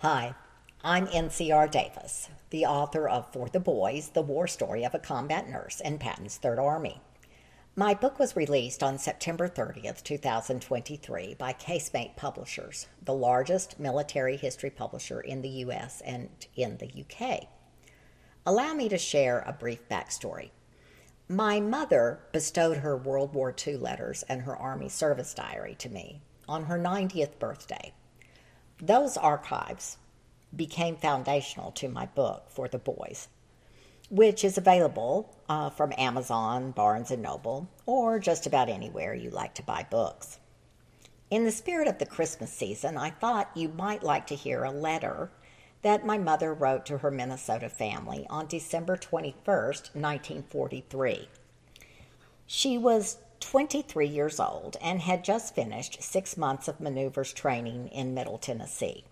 Hi, I'm NCR Davis, the author of For the Boys The War Story of a Combat Nurse in Patton's Third Army. My book was released on September 30th, 2023, by Casemate Publishers, the largest military history publisher in the US and in the UK. Allow me to share a brief backstory. My mother bestowed her World War II letters and her Army service diary to me on her 90th birthday. Those archives became foundational to my book for the boys, which is available uh, from Amazon, Barnes and Noble, or just about anywhere you like to buy books. In the spirit of the Christmas season, I thought you might like to hear a letter that my mother wrote to her Minnesota family on December 21st, 1943. She was 23 years old and had just finished six months of maneuvers training in Middle Tennessee,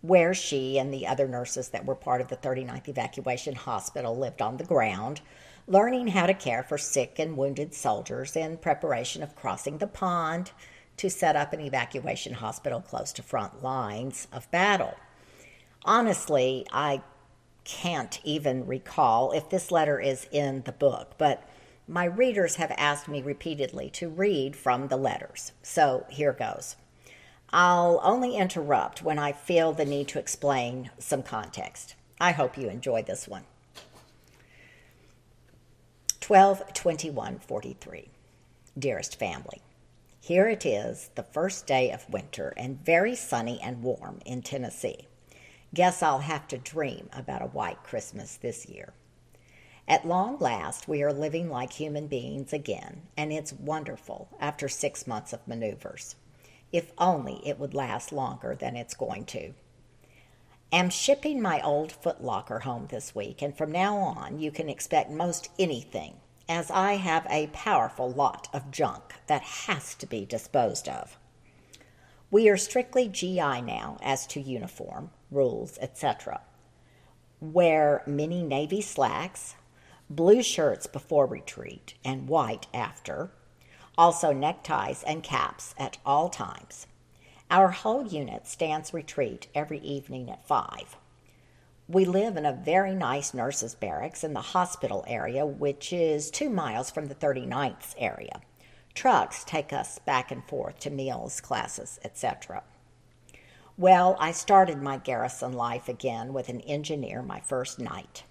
where she and the other nurses that were part of the 39th Evacuation Hospital lived on the ground, learning how to care for sick and wounded soldiers in preparation of crossing the pond to set up an evacuation hospital close to front lines of battle. Honestly, I can't even recall if this letter is in the book, but my readers have asked me repeatedly to read from the letters. So here goes. I'll only interrupt when I feel the need to explain some context. I hope you enjoy this one. 122143. Dearest family, here it is, the first day of winter and very sunny and warm in Tennessee. Guess I'll have to dream about a white Christmas this year. At long last, we are living like human beings again, and it's wonderful after six months of maneuvers. If only it would last longer than it's going to. Am shipping my old footlocker home this week, and from now on, you can expect most anything, as I have a powerful lot of junk that has to be disposed of. We are strictly GI now as to uniform, rules, etc. Wear mini navy slacks, blue shirts before retreat, and white after. Also, neckties and caps at all times. Our whole unit stands retreat every evening at 5. We live in a very nice nurses' barracks in the hospital area, which is two miles from the 39th area. Trucks take us back and forth to meals, classes, etc. Well, I started my garrison life again with an engineer my first night.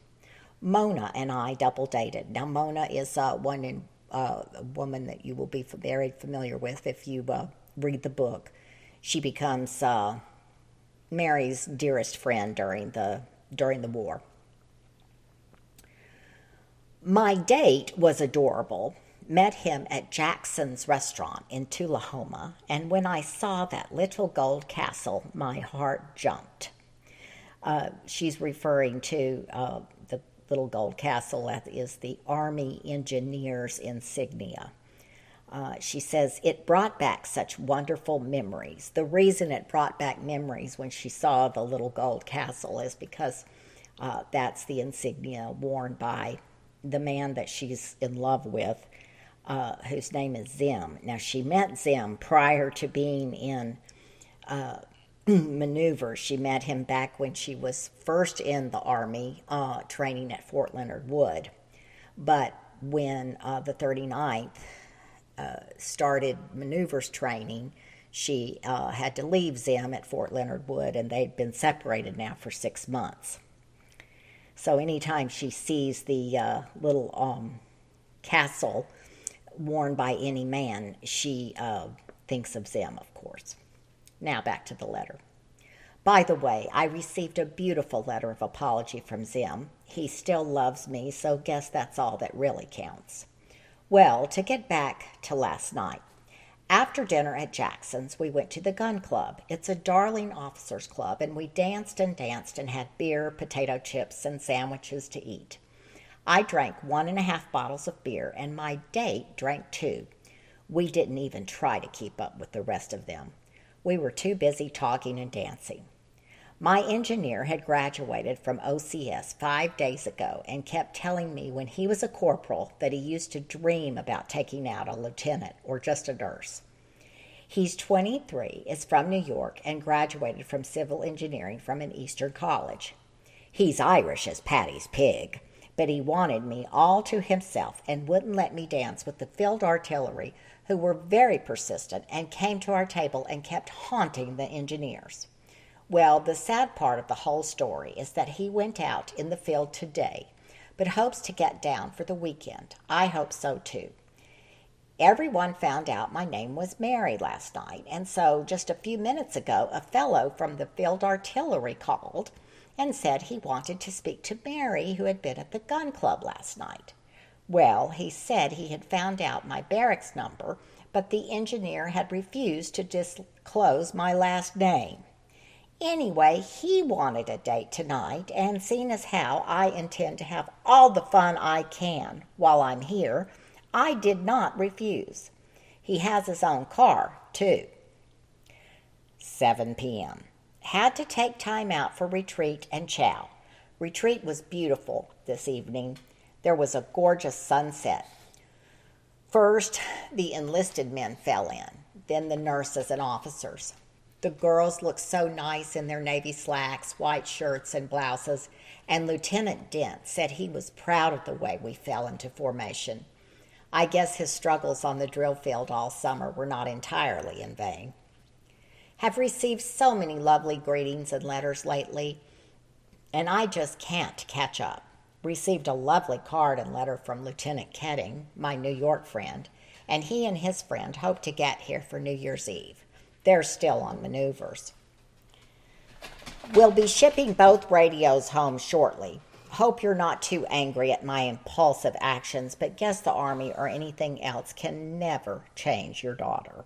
Mona and I double dated. Now, Mona is uh, one in, uh, a woman that you will be very familiar with if you uh, read the book. She becomes uh, Mary's dearest friend during the during the war. My date was adorable. Met him at Jackson's restaurant in Tullahoma, and when I saw that little gold castle, my heart jumped. Uh, she's referring to uh, little gold castle that is the Army Engineers insignia. Uh, she says it brought back such wonderful memories. The reason it brought back memories when she saw the little gold castle is because uh, that's the insignia worn by the man that she's in love with, uh, whose name is Zim. Now, she met Zim prior to being in uh, maneuver. She met him back when she was first in the Army uh, training at Fort Leonard Wood. But when uh, the 39th uh, started maneuvers training, she uh, had to leave Zim at Fort Leonard Wood, and they'd been separated now for six months. So anytime she sees the uh, little um, castle worn by any man, she uh, thinks of Zim, of course. Now back to the letter. By the way, I received a beautiful letter of apology from Zim. He still loves me, so guess that's all that really counts. Well, to get back to last night. After dinner at Jackson's, we went to the gun club. It's a darling officers' club, and we danced and danced and had beer, potato chips, and sandwiches to eat. I drank one and a half bottles of beer, and my date drank two. We didn't even try to keep up with the rest of them. We were too busy talking and dancing. My engineer had graduated from OCS five days ago and kept telling me when he was a corporal that he used to dream about taking out a lieutenant or just a nurse. He's 23, is from New York, and graduated from civil engineering from an Eastern college. He's Irish as Paddy's pig, but he wanted me all to himself and wouldn't let me dance with the field artillery, who were very persistent and came to our table and kept haunting the engineers. Well, the sad part of the whole story is that he went out in the field today, but hopes to get down for the weekend. I hope so too. Everyone found out my name was Mary last night, and so just a few minutes ago, a fellow from the field artillery called and said he wanted to speak to Mary, who had been at the gun club last night. Well, he said he had found out my barracks number, but the engineer had refused to disclose my last name. Anyway, he wanted a date tonight, and seeing as how I intend to have all the fun I can while I'm here, I did not refuse. He has his own car, too. 7 p.m. Had to take time out for retreat and chow. Retreat was beautiful this evening. There was a gorgeous sunset. First, the enlisted men fell in, then the nurses and officers. The girls looked so nice in their navy slacks, white shirts, and blouses, and Lieutenant Dent said he was proud of the way we fell into formation. I guess his struggles on the drill field all summer were not entirely in vain. Have received so many lovely greetings and letters lately, and I just can't catch up. Received a lovely card and letter from Lieutenant Ketting, my New York friend, and he and his friend hope to get here for New Year's Eve. They're still on maneuvers. We'll be shipping both radios home shortly. Hope you're not too angry at my impulsive actions, but guess the Army or anything else can never change your daughter.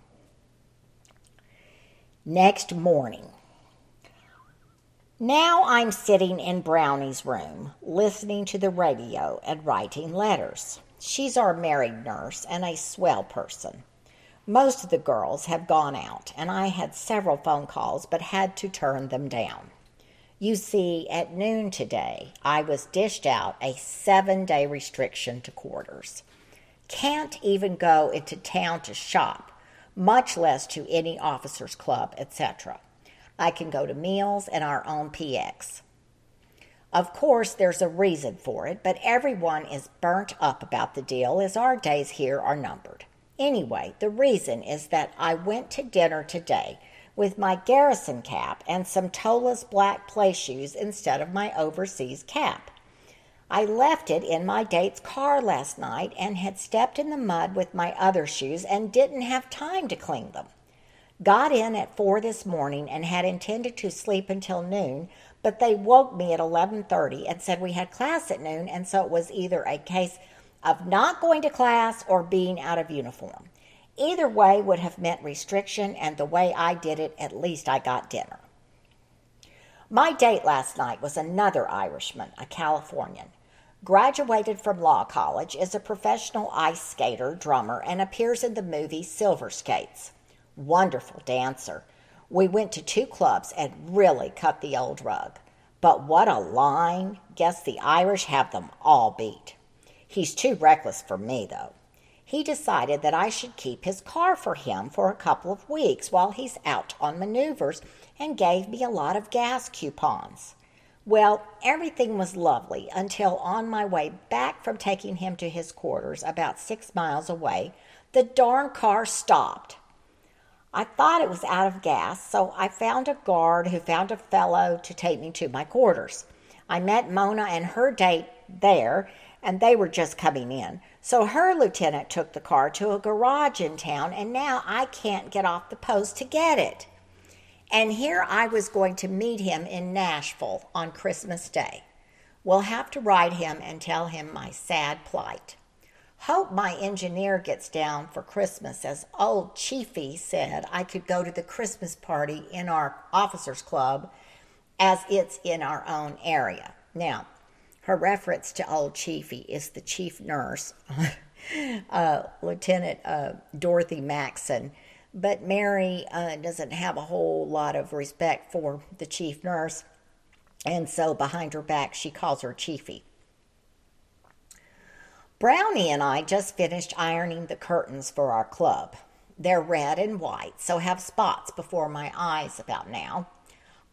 Next morning. Now I'm sitting in Brownie's room, listening to the radio and writing letters. She's our married nurse and a swell person. Most of the girls have gone out, and I had several phone calls but had to turn them down. You see, at noon today, I was dished out a seven day restriction to quarters. Can't even go into town to shop, much less to any officers' club, etc. I can go to meals and our own PX. Of course, there's a reason for it, but everyone is burnt up about the deal as our days here are numbered. Anyway, the reason is that I went to dinner today with my garrison cap and some Tola's black play shoes instead of my overseas cap. I left it in my date's car last night and had stepped in the mud with my other shoes and didn't have time to clean them. Got in at 4 this morning and had intended to sleep until noon, but they woke me at 11:30 and said we had class at noon and so it was either a case of not going to class or being out of uniform. Either way would have meant restriction, and the way I did it, at least I got dinner. My date last night was another Irishman, a Californian. Graduated from law college, is a professional ice skater, drummer, and appears in the movie Silver Skates. Wonderful dancer. We went to two clubs and really cut the old rug. But what a line! Guess the Irish have them all beat. He's too reckless for me, though he decided that I should keep his car for him for a couple of weeks while he's out on maneuvers and gave me a lot of gas coupons. Well, everything was lovely until on my way back from taking him to his quarters about six miles away, the darn car stopped. I thought it was out of gas, so I found a guard who found a fellow to take me to my quarters. I met Mona and her date there, and they were just coming in. So her lieutenant took the car to a garage in town, and now I can't get off the post to get it. And here I was going to meet him in Nashville on Christmas Day. We'll have to write him and tell him my sad plight. Hope my engineer gets down for Christmas, as old Chiefy said I could go to the Christmas party in our officers' club as it's in our own area. Now, her reference to old Chiefy is the chief nurse, uh, Lieutenant uh, Dorothy Maxon. But Mary uh, doesn't have a whole lot of respect for the chief nurse, and so behind her back, she calls her Chiefy. Brownie and I just finished ironing the curtains for our club. They're red and white, so have spots before my eyes about now.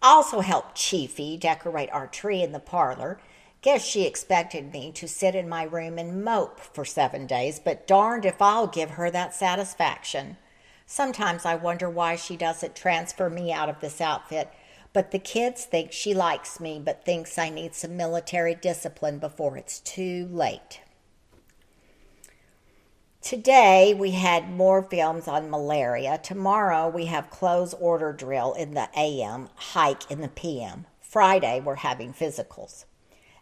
Also helped Chiefy decorate our tree in the parlor. Guess she expected me to sit in my room and mope for seven days, but darned if I'll give her that satisfaction. Sometimes I wonder why she doesn't transfer me out of this outfit, but the kids think she likes me but thinks I need some military discipline before it's too late. Today we had more films on malaria. Tomorrow we have close order drill in the AM, hike in the PM. Friday we're having physicals.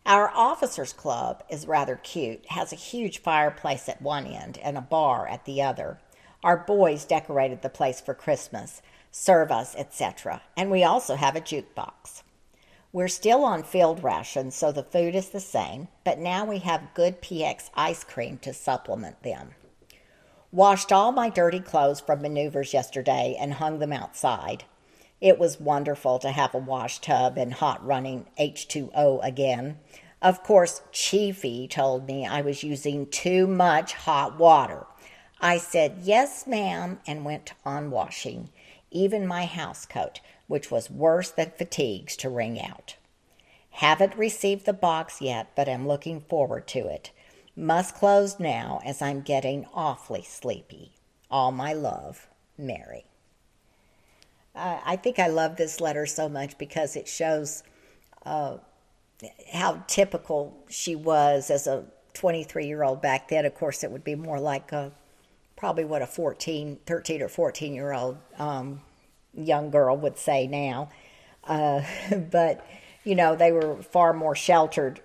Our officers club is rather cute, has a huge fireplace at one end and a bar at the other. Our boys decorated the place for Christmas, serve us, etc. And we also have a jukebox. We're still on field rations, so the food is the same, but now we have good PX ice cream to supplement them. Washed all my dirty clothes from maneuvers yesterday and hung them outside. It was wonderful to have a wash tub and hot running H2O again. Of course, Chiefy told me I was using too much hot water. I said, Yes, ma'am, and went on washing, even my house coat, which was worse than fatigues to wring out. Haven't received the box yet, but am looking forward to it. Must close now as I'm getting awfully sleepy. All my love, Mary. Uh, I think I love this letter so much because it shows uh, how typical she was as a 23 year old back then. Of course, it would be more like a, probably what a 14, 13 or 14 year old um, young girl would say now. Uh, but, you know, they were far more sheltered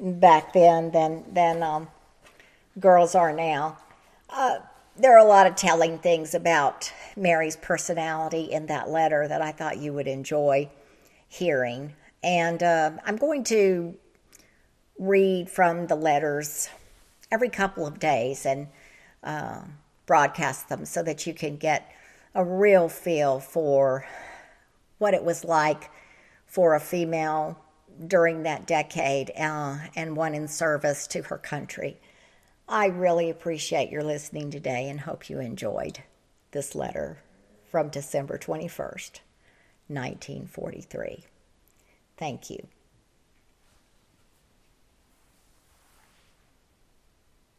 back then than than um, girls are now. Uh, there are a lot of telling things about Mary's personality in that letter that I thought you would enjoy hearing, and uh, I'm going to read from the letters every couple of days and uh, broadcast them so that you can get a real feel for what it was like for a female during that decade uh, and one in service to her country. I really appreciate your listening today and hope you enjoyed this letter from December 21st, 1943. Thank you.